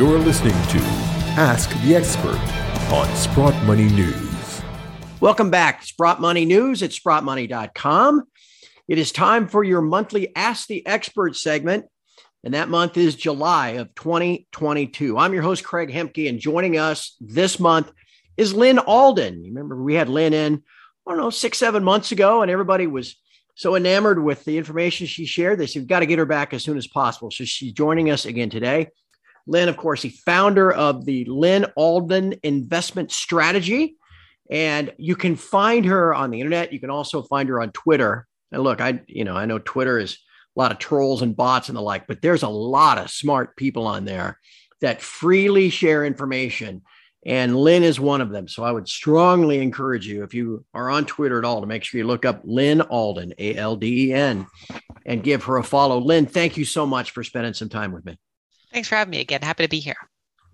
You're listening to Ask the Expert on Sprott Money News. Welcome back. Sprott Money News at sprottmoney.com. It is time for your monthly Ask the Expert segment, and that month is July of 2022. I'm your host, Craig Hemke, and joining us this month is Lyn Alden. You Remember, we had Lyn in, I don't know, six, seven months ago, and everybody was so enamored with the information she shared. They said, we've got to get her back as soon as possible. So she's joining us again today. Lyn, of course, the founder of the Lyn Alden Investment Strategy. And you can find her on the internet. You can also find her on Twitter. And look, I, you know, I know Twitter is a lot of trolls and bots and the like, but there's a lot of smart people on there that freely share information. And Lyn is one of them. So I would strongly encourage you, if you are on Twitter at all, to make sure you look up Lyn Alden, A L D E N, and give her a follow. Lyn, thank you so much for spending some time with me. Thanks for having me again. Happy to be here.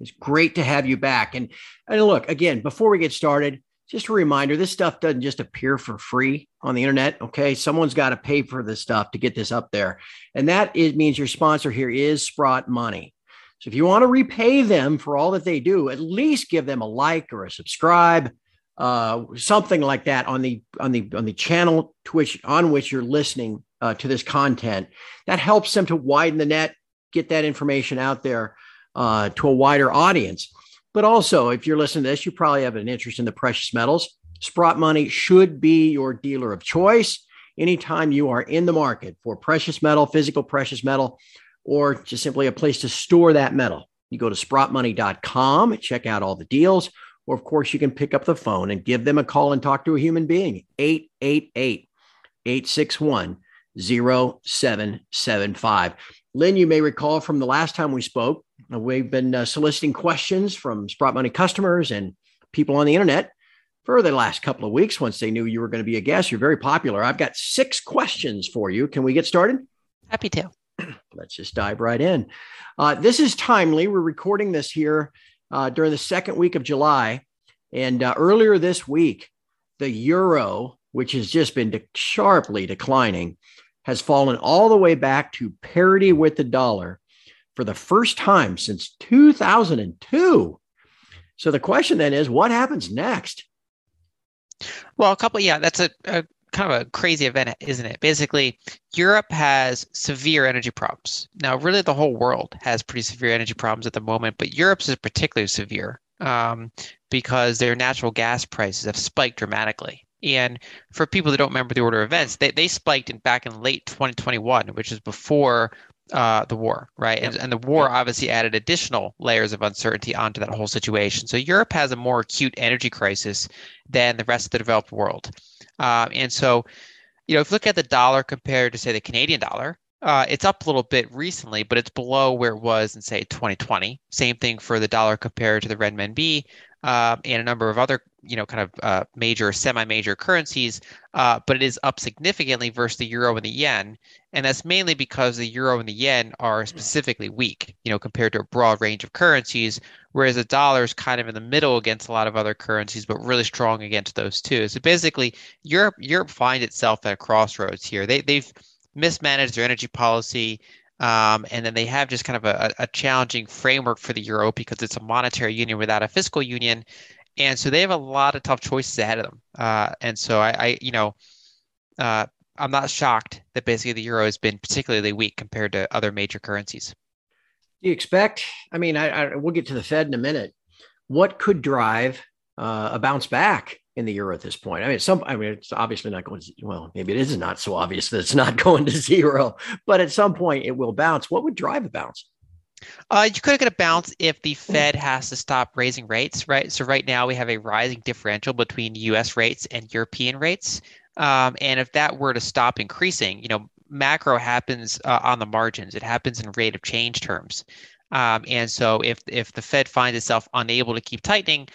It's great to have you back. And, and look, again, before we get started, just a reminder this stuff doesn't just appear for free on the internet. Okay. Someone's got to pay for this stuff to get this up there. And that is, means your sponsor here is Sprott Money. So if you want to repay them for all that they do, at least give them a like or a subscribe, uh, something like that on the on the on the channel Twitch on which you're listening uh, to this content. That helps them to widen the net, get that information out there uh, to a wider audience. But also, if you're listening to this, you probably have an interest in the precious metals. Sprott Money should be your dealer of choice anytime you are in the market for precious metal, physical precious metal, or just simply a place to store that metal. You go to sprottmoney.com, check out all the deals, or of course, you can pick up the phone and give them a call and talk to a human being. 888 861 0775. Lyn, you may recall from the last time we spoke, uh, we've been uh, soliciting questions from Sprott Money customers and people on the internet for the last couple of weeks. Once they knew you were going to be a guest, you're very popular. I've got six questions for you. Can we get started? Happy to. Let's just dive right in. Uh, this is timely. We're recording this here uh, during the second week of July. And uh, earlier this week, the euro, which has just been de- sharply declining, has fallen all the way back to parity with the dollar for the first time since 2002. So the question then is what happens next? Well, a couple, yeah, that's a, a kind of a crazy event, isn't it? Basically, Europe has severe energy problems. Now, really, the whole world has pretty severe energy problems at the moment, but Europe's is particularly severe um, because their natural gas prices have spiked dramatically. And for people that don't remember the order of events, they, they spiked in back in late 2021, which is before uh, the war, right? Yep. And, and the war obviously added additional layers of uncertainty onto that whole situation. So Europe has a more acute energy crisis than the rest of the developed world. Um, and so, you know, if you look at the dollar compared to, say, the Canadian dollar, uh, it's up a little bit recently, but it's below where it was in, say, 2020. Same thing for the dollar compared to the renminbi uh, and a number of other, you know, kind of uh, major, semi-major currencies. Uh, but it is up significantly versus the euro and the yen, and that's mainly because the euro and the yen are specifically weak, you know, compared to a broad range of currencies, whereas the dollar is kind of in the middle against a lot of other currencies, but really strong against those too. So basically, Europe Europe finds itself at a crossroads here. They they've mismanaged their energy policy. Um, and then they have just kind of a, a challenging framework for the euro because it's a monetary union without a fiscal union. And so they have a lot of tough choices ahead of them. Uh, and so I, I you know, uh, I'm not shocked that basically the euro has been particularly weak compared to other major currencies. Do you expect? I mean, I, I we'll get to the Fed in a minute. What could drive uh, a bounce back in the euro at this point. I mean, some, I mean, it's obviously not going to, well, maybe it is not so obvious that it's not going to zero, but at some point it will bounce. What would drive a bounce? Uh, you could get a bounce if the Fed has to stop raising rates, right? So right now we have a rising differential between U.S. rates and European rates, um, and if that were to stop increasing, you know, macro happens uh, on the margins. It happens in rate of change terms, um, and so if if the Fed finds itself unable to keep tightening,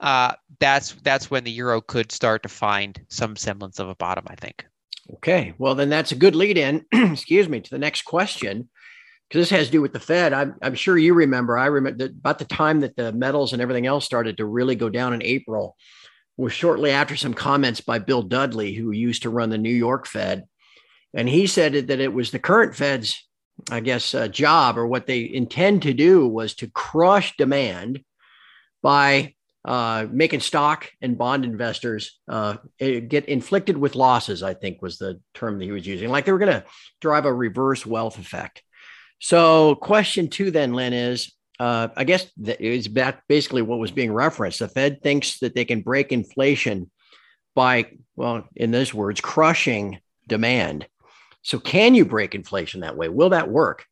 uh, that's that's when the euro could start to find some semblance of a bottom. I think. Okay, well then that's a good lead in. excuse me to the next question because this has to do with the Fed. I'm, I'm sure you remember. I remember that about the time that the metals and everything else started to really go down in April was shortly after some comments by Bill Dudley, who used to run the New York Fed, and he said that it was the current Fed's I guess, uh, job or what they intend to do was to crush demand by uh, making stock and bond investors uh, get inflicted with losses, I think was the term that he was using. Like they were going to drive a reverse wealth effect. So, question two then, Lyn, is uh, I guess it's basically what was being referenced. The Fed thinks that they can break inflation by, well, in those words, crushing demand. So, can you break inflation that way? Will that work?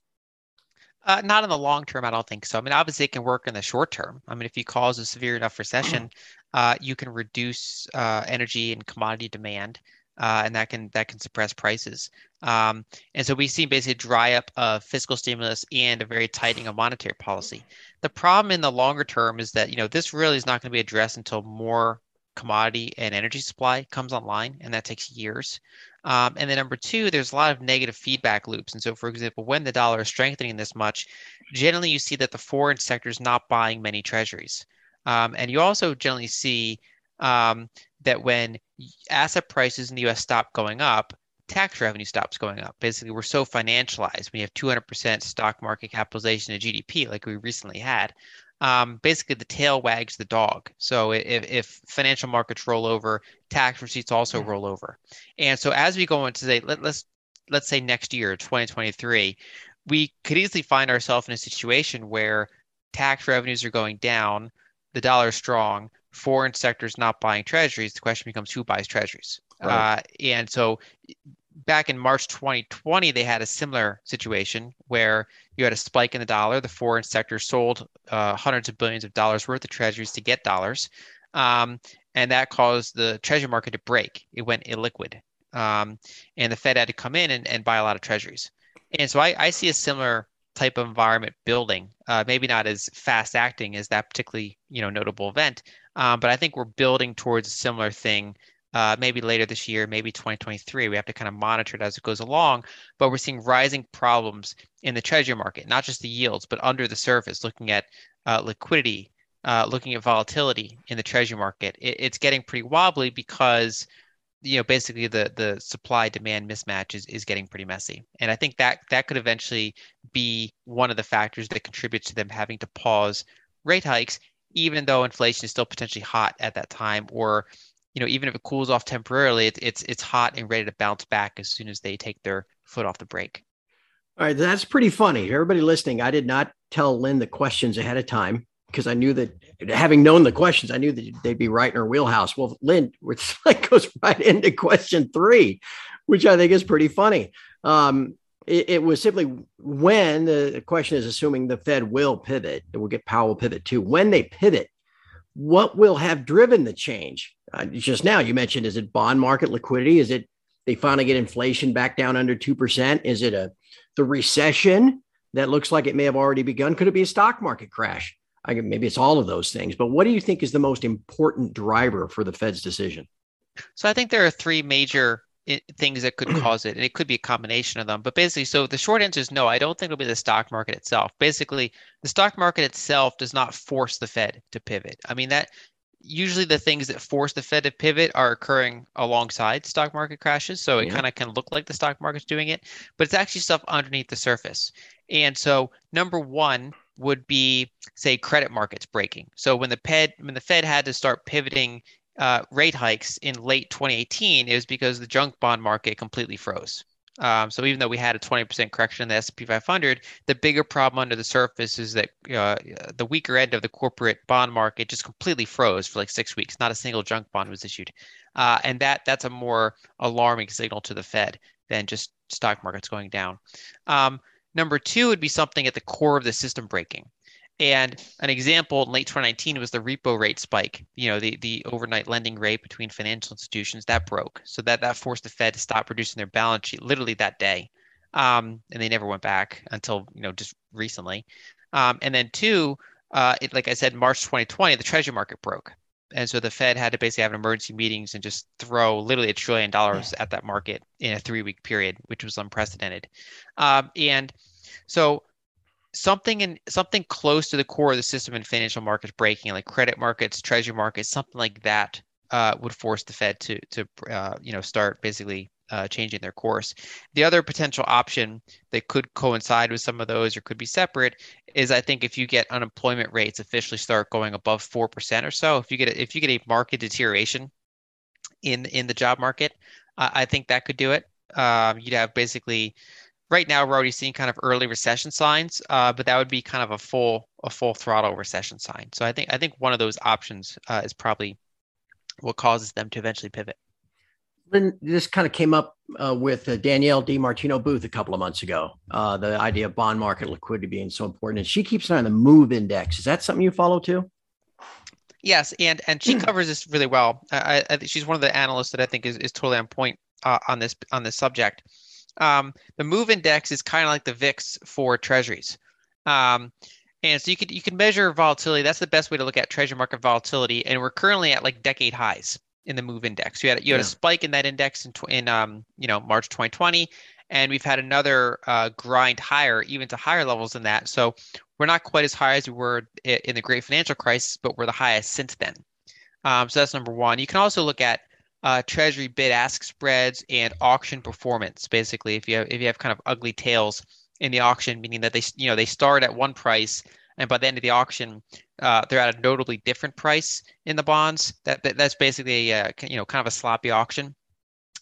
Uh, not in the long term, I don't think so. I mean, obviously, it can work in the short term. I mean, if you cause a severe enough recession, uh, you can reduce uh, energy and commodity demand, uh, and that can that can suppress prices. Um, and so we see basically a dry up of fiscal stimulus and a very tightening of monetary policy. The problem in the longer term is that you know this really is not going to be addressed until more commodity and energy supply comes online, and that takes years. Um, and then number two, there's a lot of negative feedback loops. And so, for example, when the dollar is strengthening this much, generally you see that the foreign sector is not buying many treasuries. Um, and you also generally see um, that when asset prices in the US stop going up, tax revenue stops going up. Basically, we're so financialized. We have 200% stock market capitalization of GDP, like we recently had um, basically the tail wags the dog. So if, if financial markets roll over, tax receipts also roll over. And so as we go into say, let, let's let's say next year, 2023, we could easily find ourselves in a situation where tax revenues are going down, the dollar is strong, foreign sectors not buying treasuries. The question becomes who buys treasuries. Right. Uh, and so back in March 2020, they had a similar situation where you had a spike in the dollar. The foreign sector sold uh, hundreds of billions of dollars worth of treasuries to get dollars. Um, and that caused the treasury market to break. It went illiquid. Um, and the Fed had to come in and, and buy a lot of treasuries. And so I, I see a similar type of environment building, uh, maybe not as fast acting as that particularly you know notable event, um, but I think we're building towards a similar thing uh, maybe later this year, maybe 2023. We have to kind of monitor it as it goes along. But we're seeing rising problems in the treasury market, not just the yields, but under the surface, looking at uh, liquidity, uh, looking at volatility in the treasury market. It, it's getting pretty wobbly because you know basically the the supply demand mismatch is, is getting pretty messy and i think that that could eventually be one of the factors that contributes to them having to pause rate hikes even though inflation is still potentially hot at that time or you know, even if it cools off temporarily, it, it's it's hot and ready to bounce back as soon as they take their foot off the brake. All right, that's pretty funny. Everybody listening, I did not tell Lyn the questions ahead of time because I knew that having known the questions, I knew that they'd be right in her wheelhouse. Well, Lyn, which like goes right into question three, which I think is pretty funny. Um, it, it, was simply when the question is assuming the Fed will pivot, and we'll get Powell pivot too. When they pivot, what will have driven the change? Uh, just now, you mentioned is it bond market liquidity? Is it they finally get inflation back down under 2%? Is it a the recession that looks like it may have already begun? Could it be a stock market crash? I maybe it's all of those things. But what do you think is the most important driver for the Fed's decision? So I think there are three major things that could cause it, and it could be a combination of them. But basically, so the short answer is no. I don't think it'll be the stock market itself. Basically, the stock market itself does not force the Fed to pivot. I mean that usually the things that force the Fed to pivot are occurring alongside stock market crashes. So it yeah. kind of can look like the stock market's doing it, but it's actually stuff underneath the surface. And so number one would be say credit markets breaking. So when the Fed when the Fed had to start pivoting uh, rate hikes in late 2018, it was because the junk bond market completely froze. Um, so even though we had a 20% correction in the S&P 500, the bigger problem under the surface is that uh, the weaker end of the corporate bond market just completely froze for like six weeks. Not a single junk bond was issued, uh, and that that's a more alarming signal to the Fed than just stock markets going down. Um, number two would be something at the core of the system breaking. And an example in late 2019 was the repo rate spike. You know, the, the overnight lending rate between financial institutions that broke. So that that forced the Fed to stop reducing their balance sheet literally that day. Um, and they never went back until you know just recently. Um, and then two, uh, it, like I said, March 2020, the Treasury market broke, and so the Fed had to basically have emergency meetings and just throw literally a trillion dollars at that market in a three-week period, which was unprecedented. Um, and so something in something close to the core of the system in financial markets breaking, like credit markets, treasury markets, something like that, uh, would force the Fed to to uh, you know start basically uh, changing their course. The other potential option that could coincide with some of those or could be separate is I think if you get unemployment rates officially start going above four percent or so, if you get a, if you get a market deterioration in in the job market, I think that could do it. Um, you'd have basically right now we're already seeing kind of early recession signs, uh, but that would be kind of a full a full throttle recession sign. So I think I think one of those options uh, is probably what causes them to eventually pivot. Then this kind of came up uh, with uh, Danielle DiMartino Booth a couple of months ago. Uh, the idea of bond market liquidity being so important, and she keeps an eye on the Move Index. Is that something you follow too? Yes, and and she covers this really well. I, I she's one of the analysts that I think is, is totally on point uh, on this on this subject. Um, the Move Index is kind of like the VIX for Treasuries. Um, and so you could you can measure volatility. That's the best way to look at treasury market volatility. And we're currently at like decade highs in the move index. You had you had yeah. a spike in that index in in um you know March 2020, and we've had another uh, grind higher, even to higher levels than that. So we're not quite as high as we were in the Great Financial Crisis, but we're the highest since then. Um, so that's number one. You can also look at uh, Treasury bid-ask spreads and auction performance. Basically, if you have if you have kind of ugly tails in the auction, meaning that they you know they start at one price and by the end of the auction, uh, they're at a notably different price in the bonds. That, that that's basically a, uh, you know kind of a sloppy auction,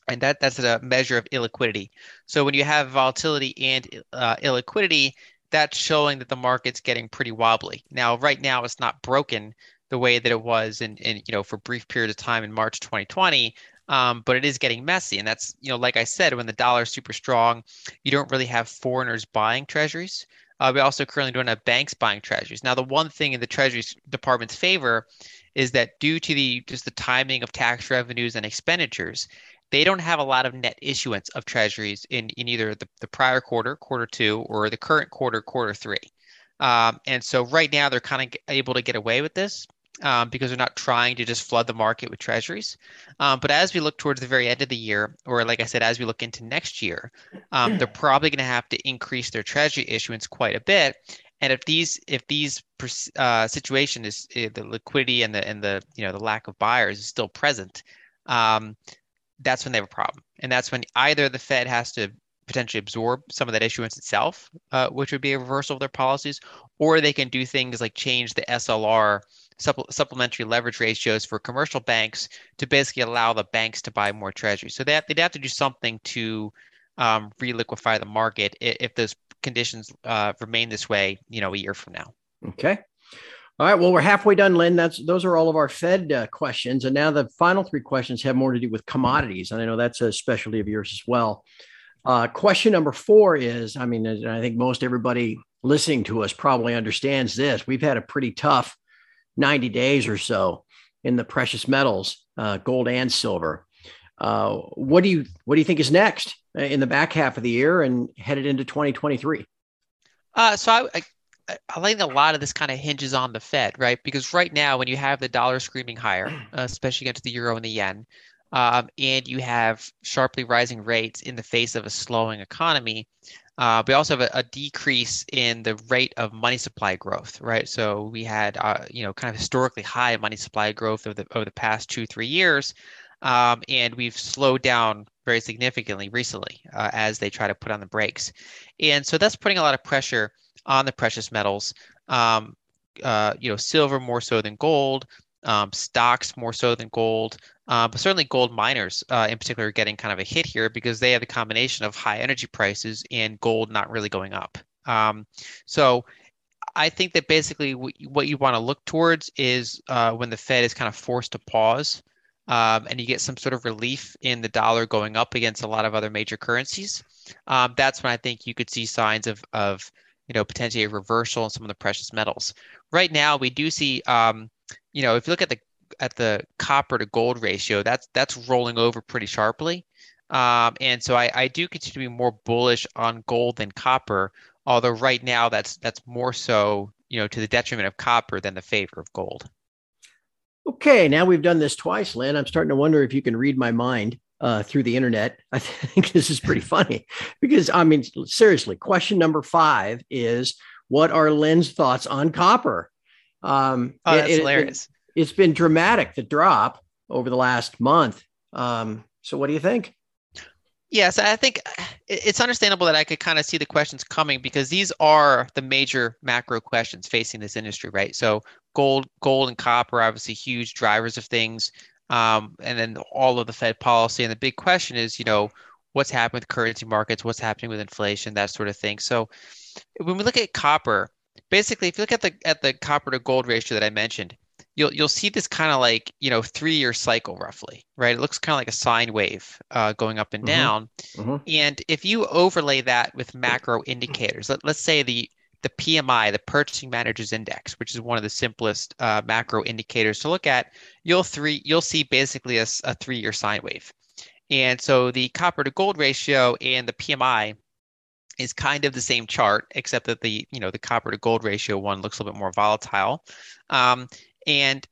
and that that's a measure of illiquidity. So when you have volatility and uh, illiquidity, that's showing that the market's getting pretty wobbly. Now, right now, it's not broken the way that it was in, in you know for a brief period of time in March 2020. Um, but it is getting messy, and that's you know like I said, when the dollar is super strong, you don't really have foreigners buying treasuries. Uh, we also currently don't have banks buying treasuries. Now, the one thing in the Treasury Department's favor is that due to the just the timing of tax revenues and expenditures, they don't have a lot of net issuance of treasuries in, in either the, the prior quarter, quarter two, or the current quarter, quarter three. Um, and so right now they're kind of able to get away with this um, because they're not trying to just flood the market with treasuries. Um, but as we look towards the very end of the year, or like I said, as we look into next year, um, they're probably going to have to increase their treasury issuance quite a bit. And if these if these uh, situation is uh, the liquidity and the and the you know the lack of buyers is still present, um, that's when they have a problem. And that's when either the Fed has to potentially absorb some of that issuance itself, uh, which would be a reversal of their policies, or they can do things like change the SLR supple- supplementary leverage ratios for commercial banks to basically allow the banks to buy more treasuries. So they have, they'd have to do something to um, reliquify the market if, if those conditions uh, remain this way, you know, a year from now. Okay. All right. Well, we're halfway done, Lyn. That's those are all of our Fed uh, questions, and now the final three questions have more to do with commodities, and I know that's a specialty of yours as well. Uh, question number four is: I mean, I think most everybody listening to us probably understands this. We've had a pretty tough 90 days or so in the precious metals, uh, gold and silver. Uh, what do you what do you think is next in the back half of the year and headed into 2023? Uh, so I, I, I think a lot of this kind of hinges on the Fed, right? Because right now, when you have the dollar screaming higher, uh, especially against the euro and the yen, um, and you have sharply rising rates in the face of a slowing economy, uh, we also have a, a, decrease in the rate of money supply growth, right? So we had, uh, you know, kind of historically high money supply growth over the over the past two three years, um, and we've slowed down very significantly recently uh, as they try to put on the brakes, and so that's putting a lot of pressure on the precious metals. Um, uh, you know, silver more so than gold, um, stocks more so than gold. Uh, but certainly gold miners uh, in particular are getting kind of a hit here because they have the combination of high energy prices and gold not really going up. Um, so I think that basically what you want to look towards is uh, when the Fed is kind of forced to pause um, and you get some sort of relief in the dollar going up against a lot of other major currencies. Um, that's when I think you could see signs of, of you know potentially a reversal in some of the precious metals. Right now, we do see um, you know if you look at the at the copper to gold ratio, that's that's rolling over pretty sharply. Um, and so I, I do continue to be more bullish on gold than copper, although right now that's that's more so you know to the detriment of copper than the favor of gold. Okay, now we've done this twice, Lyn. I'm starting to wonder if you can read my mind uh, through the internet. I think this is pretty funny because I mean, seriously, question number five is what are Lyn's thoughts on copper? Um, oh, that's it, hilarious. It, it's been dramatic the drop over the last month. Um, so what do you think? Yes, I think it's understandable that I could kind of see the questions coming because these are the major macro questions facing this industry, right? So gold, gold and copper, obviously huge drivers of things, um, and then all of the Fed policy. And the big question is, you know, what's happening with currency markets, what's happening with inflation, that sort of thing. So when we look at copper, basically, if you look at the at the copper to gold ratio that I mentioned, you'll you'll see this kind of like you know three year cycle roughly right it looks kind of like a sine wave uh, going up and mm-hmm. down mm-hmm. and if you overlay that with macro indicators let, let's say the the pmi the purchasing managers index which is one of the simplest uh, macro indicators to look at you'll three you'll see basically a, a three year sine wave and so the copper to gold ratio and the pmi is kind of the same chart, except that the you know the copper to gold ratio one looks a little bit more volatile. Um, and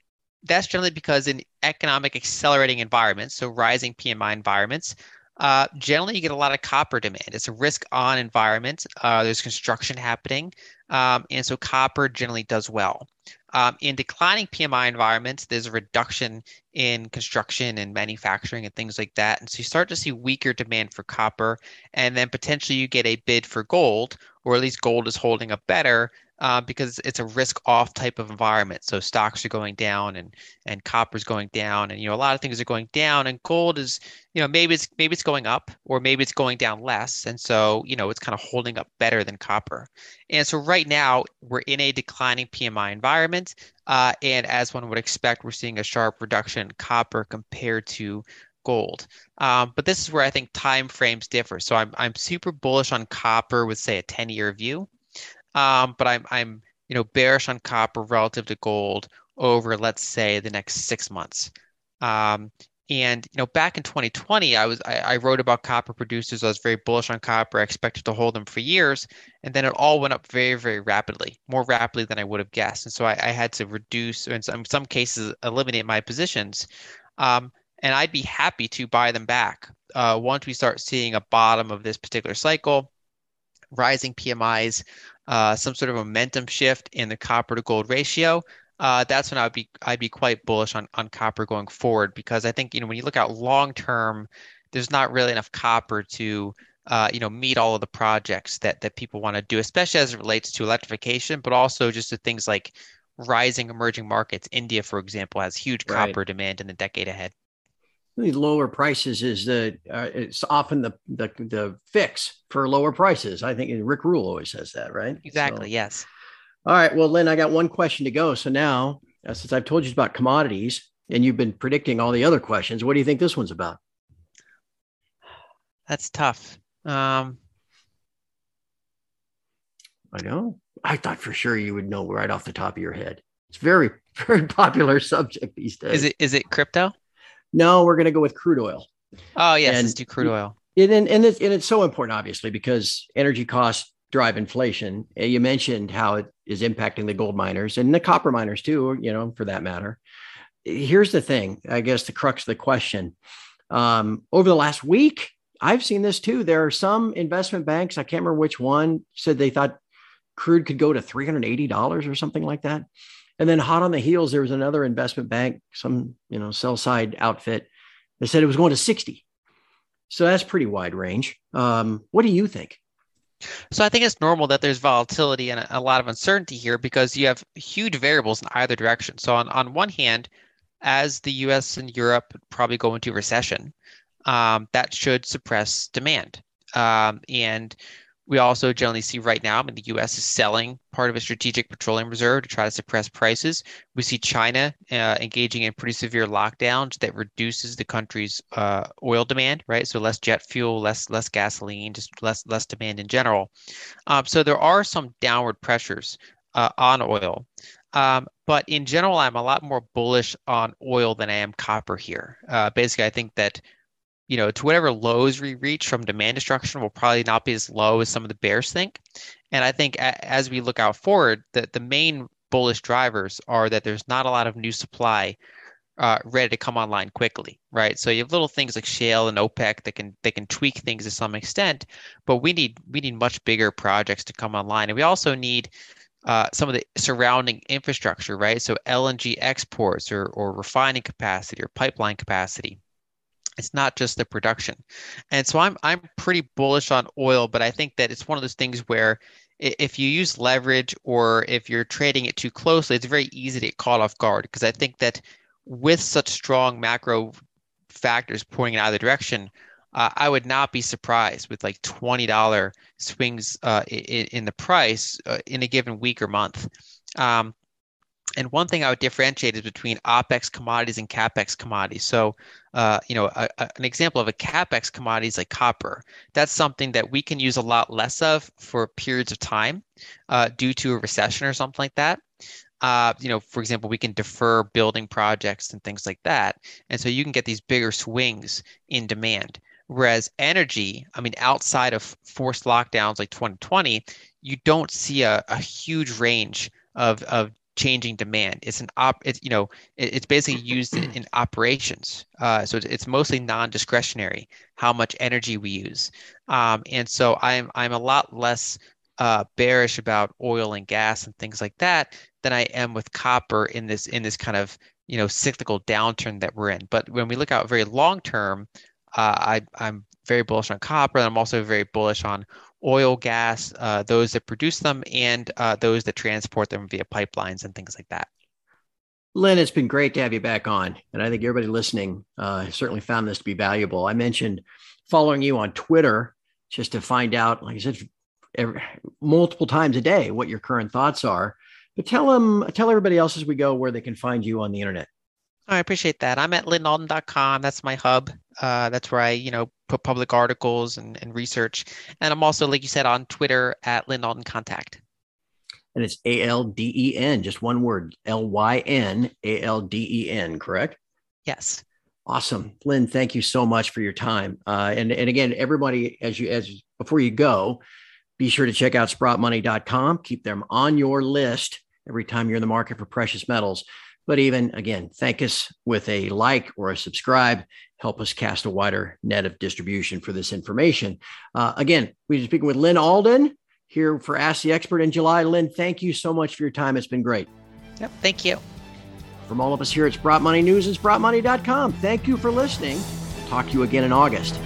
that's generally because in economic accelerating environments, so rising PMI environments, uh, generally you get a lot of copper demand. It's a risk on environment. Uh, there's construction happening. Um, and so copper generally does well. Um, in declining PMI environments, there's a reduction in construction and manufacturing and things like that. And so you start to see weaker demand for copper, and then potentially you get a bid for gold, or at least gold is holding up better uh, because it's a risk off type of environment. So stocks are going down and and copper's going down, and you know a lot of things are going down, and gold is you know maybe it's maybe it's going up or maybe it's going down less, and so you know it's kind of holding up better than copper. And so right now we're in a declining PMI environment, uh, and as one would expect, we're seeing a sharp reduction in copper compared to gold. Um, but this is where I think time frames differ. So I'm I'm super bullish on copper with say a 10 year view. Um, but I'm I'm you know bearish on copper relative to gold over let's say the next six months. Um, and you know, back in 2020, I was I, I, wrote about copper producers. I was very bullish on copper. I expected to hold them for years, and then it all went up very, very rapidly, more rapidly than I would have guessed. And so I, I had to reduce, in some, some cases, eliminate my positions. Um, and I'd be happy to buy them back uh, once we start seeing a bottom of this particular cycle, rising PMIs, uh, some sort of momentum shift in the copper to gold ratio, uh, that's when I'd be I'd be quite bullish on on copper going forward because I think you know when you look out long term, there's not really enough copper to uh, you know meet all of the projects that that people want to do, especially as it relates to electrification, but also just to things like rising emerging markets. India, for example, has huge right. copper demand in the decade ahead the lower prices is the uh, it's often the, the the fix for lower prices. I think Rick Rule always says that, right? Exactly. So, yes. All right. Well, Lyn, I got one question to go. So now, uh, since I've told you about commodities and you've been predicting all the other questions, what do you think this one's about? That's tough. Um, I know. I thought for sure you would know right off the top of your head. It's very, very popular subject these days. Is it? Is it crypto? No, we're going to go with crude oil. Oh yes, and, let's do crude oil. It, and and it's, and it's so important, obviously, because energy costs drive inflation. You mentioned how it is impacting the gold miners and the copper miners too. You know, for that matter. Here's the thing. I guess the crux of the question. Um, over the last week, I've seen this too. There are some investment banks. I can't remember which one said they thought crude could go to three hundred eighty dollars or something like that. And then hot on the heels, there was another investment bank, some you know sell side outfit, that said it was going to 60. So that's pretty wide range. Um, what do you think? So I think it's normal that there's volatility and a lot of uncertainty here because you have huge variables in either direction. So on, on one hand, as the US and Europe probably go into recession, um, that should suppress demand. Um, and we also generally see right now, I mean, the U.S. is selling part of a strategic petroleum reserve to try to suppress prices. We see China uh, engaging in pretty severe lockdowns that reduces the country's uh, oil demand, right? So less jet fuel, less less gasoline, just less less demand in general. Um, so there are some downward pressures uh, on oil. Um, but in general, I'm a lot more bullish on oil than I am copper here. Uh, basically, I think that you know, to whatever lows we reach from demand destruction will probably not be as low as some of the bears think. And I think a, as we look out forward, that the main bullish drivers are that there's not a lot of new supply uh, ready to come online quickly, right? So you have little things like shale and OPEC that can they can tweak things to some extent, but we need we need much bigger projects to come online, and we also need uh, some of the surrounding infrastructure, right? So LNG exports or or refining capacity or pipeline capacity It's not just the production. And so I'm I'm pretty bullish on oil, but I think that it's one of those things where if you use leverage or if you're trading it too closely, it's very easy to get caught off guard because I think that with such strong macro factors pointing in either direction, uh, I would not be surprised with like twenty dollar swings uh, in, in, the price uh, in a given week or month. Um, and one thing I would differentiate is between OPEX commodities and CAPEX commodities. So, uh, you know, a, a, an example of a CAPEX commodity is like copper. That's something that we can use a lot less of for periods of time uh, due to a recession or something like that. Uh, you know, for example, we can defer building projects and things like that. And so you can get these bigger swings in demand. Whereas energy, I mean, outside of forced lockdowns like 2020, you don't see a, a huge range of, of changing demand. It's an op, it's, you know, it, it's basically used in, in operations. Uh, so it's, it's mostly non-discretionary, how much energy we use. Um, and so I'm, I'm a lot less uh, bearish about oil and gas and things like that than I am with copper in this, in this kind of, you know, cyclical downturn that we're in. But when we look out very long term, uh, I, I'm very bullish on copper, and I'm also very bullish on oil, gas, uh, those that produce them, and uh, those that transport them via pipelines and things like that. Lyn, it's been great to have you back on. And I think everybody listening uh, certainly found this to be valuable. I mentioned following you on Twitter just to find out, like I said, every, multiple times a day what your current thoughts are. But tell them, tell everybody else as we go where they can find you on the internet. I appreciate that. I'm at lynalden.com. That's my hub. Uh, that's where I, you know, put public articles and, and research. And I'm also, like you said, on Twitter at Lyn Alden Contact. And it's A L D E N, just one word, L Y N A L D E N, correct? Yes. Awesome, Lyn. Thank you so much for your time. Uh, and and again, everybody, as you as before you go, be sure to check out sprottmoney.com. Keep them on your list every time you're in the market for precious metals. But even again, thank us with a like or a subscribe. Help us cast a wider net of distribution for this information. Uh, again, we've been speaking with Lyn Alden here for Ask the Expert in July. Lyn, thank you so much for your time. It's been great. Yep, thank you. From all of us here at Sprott Money News and SprottMoney.com, thank you for listening. talk to you again in August.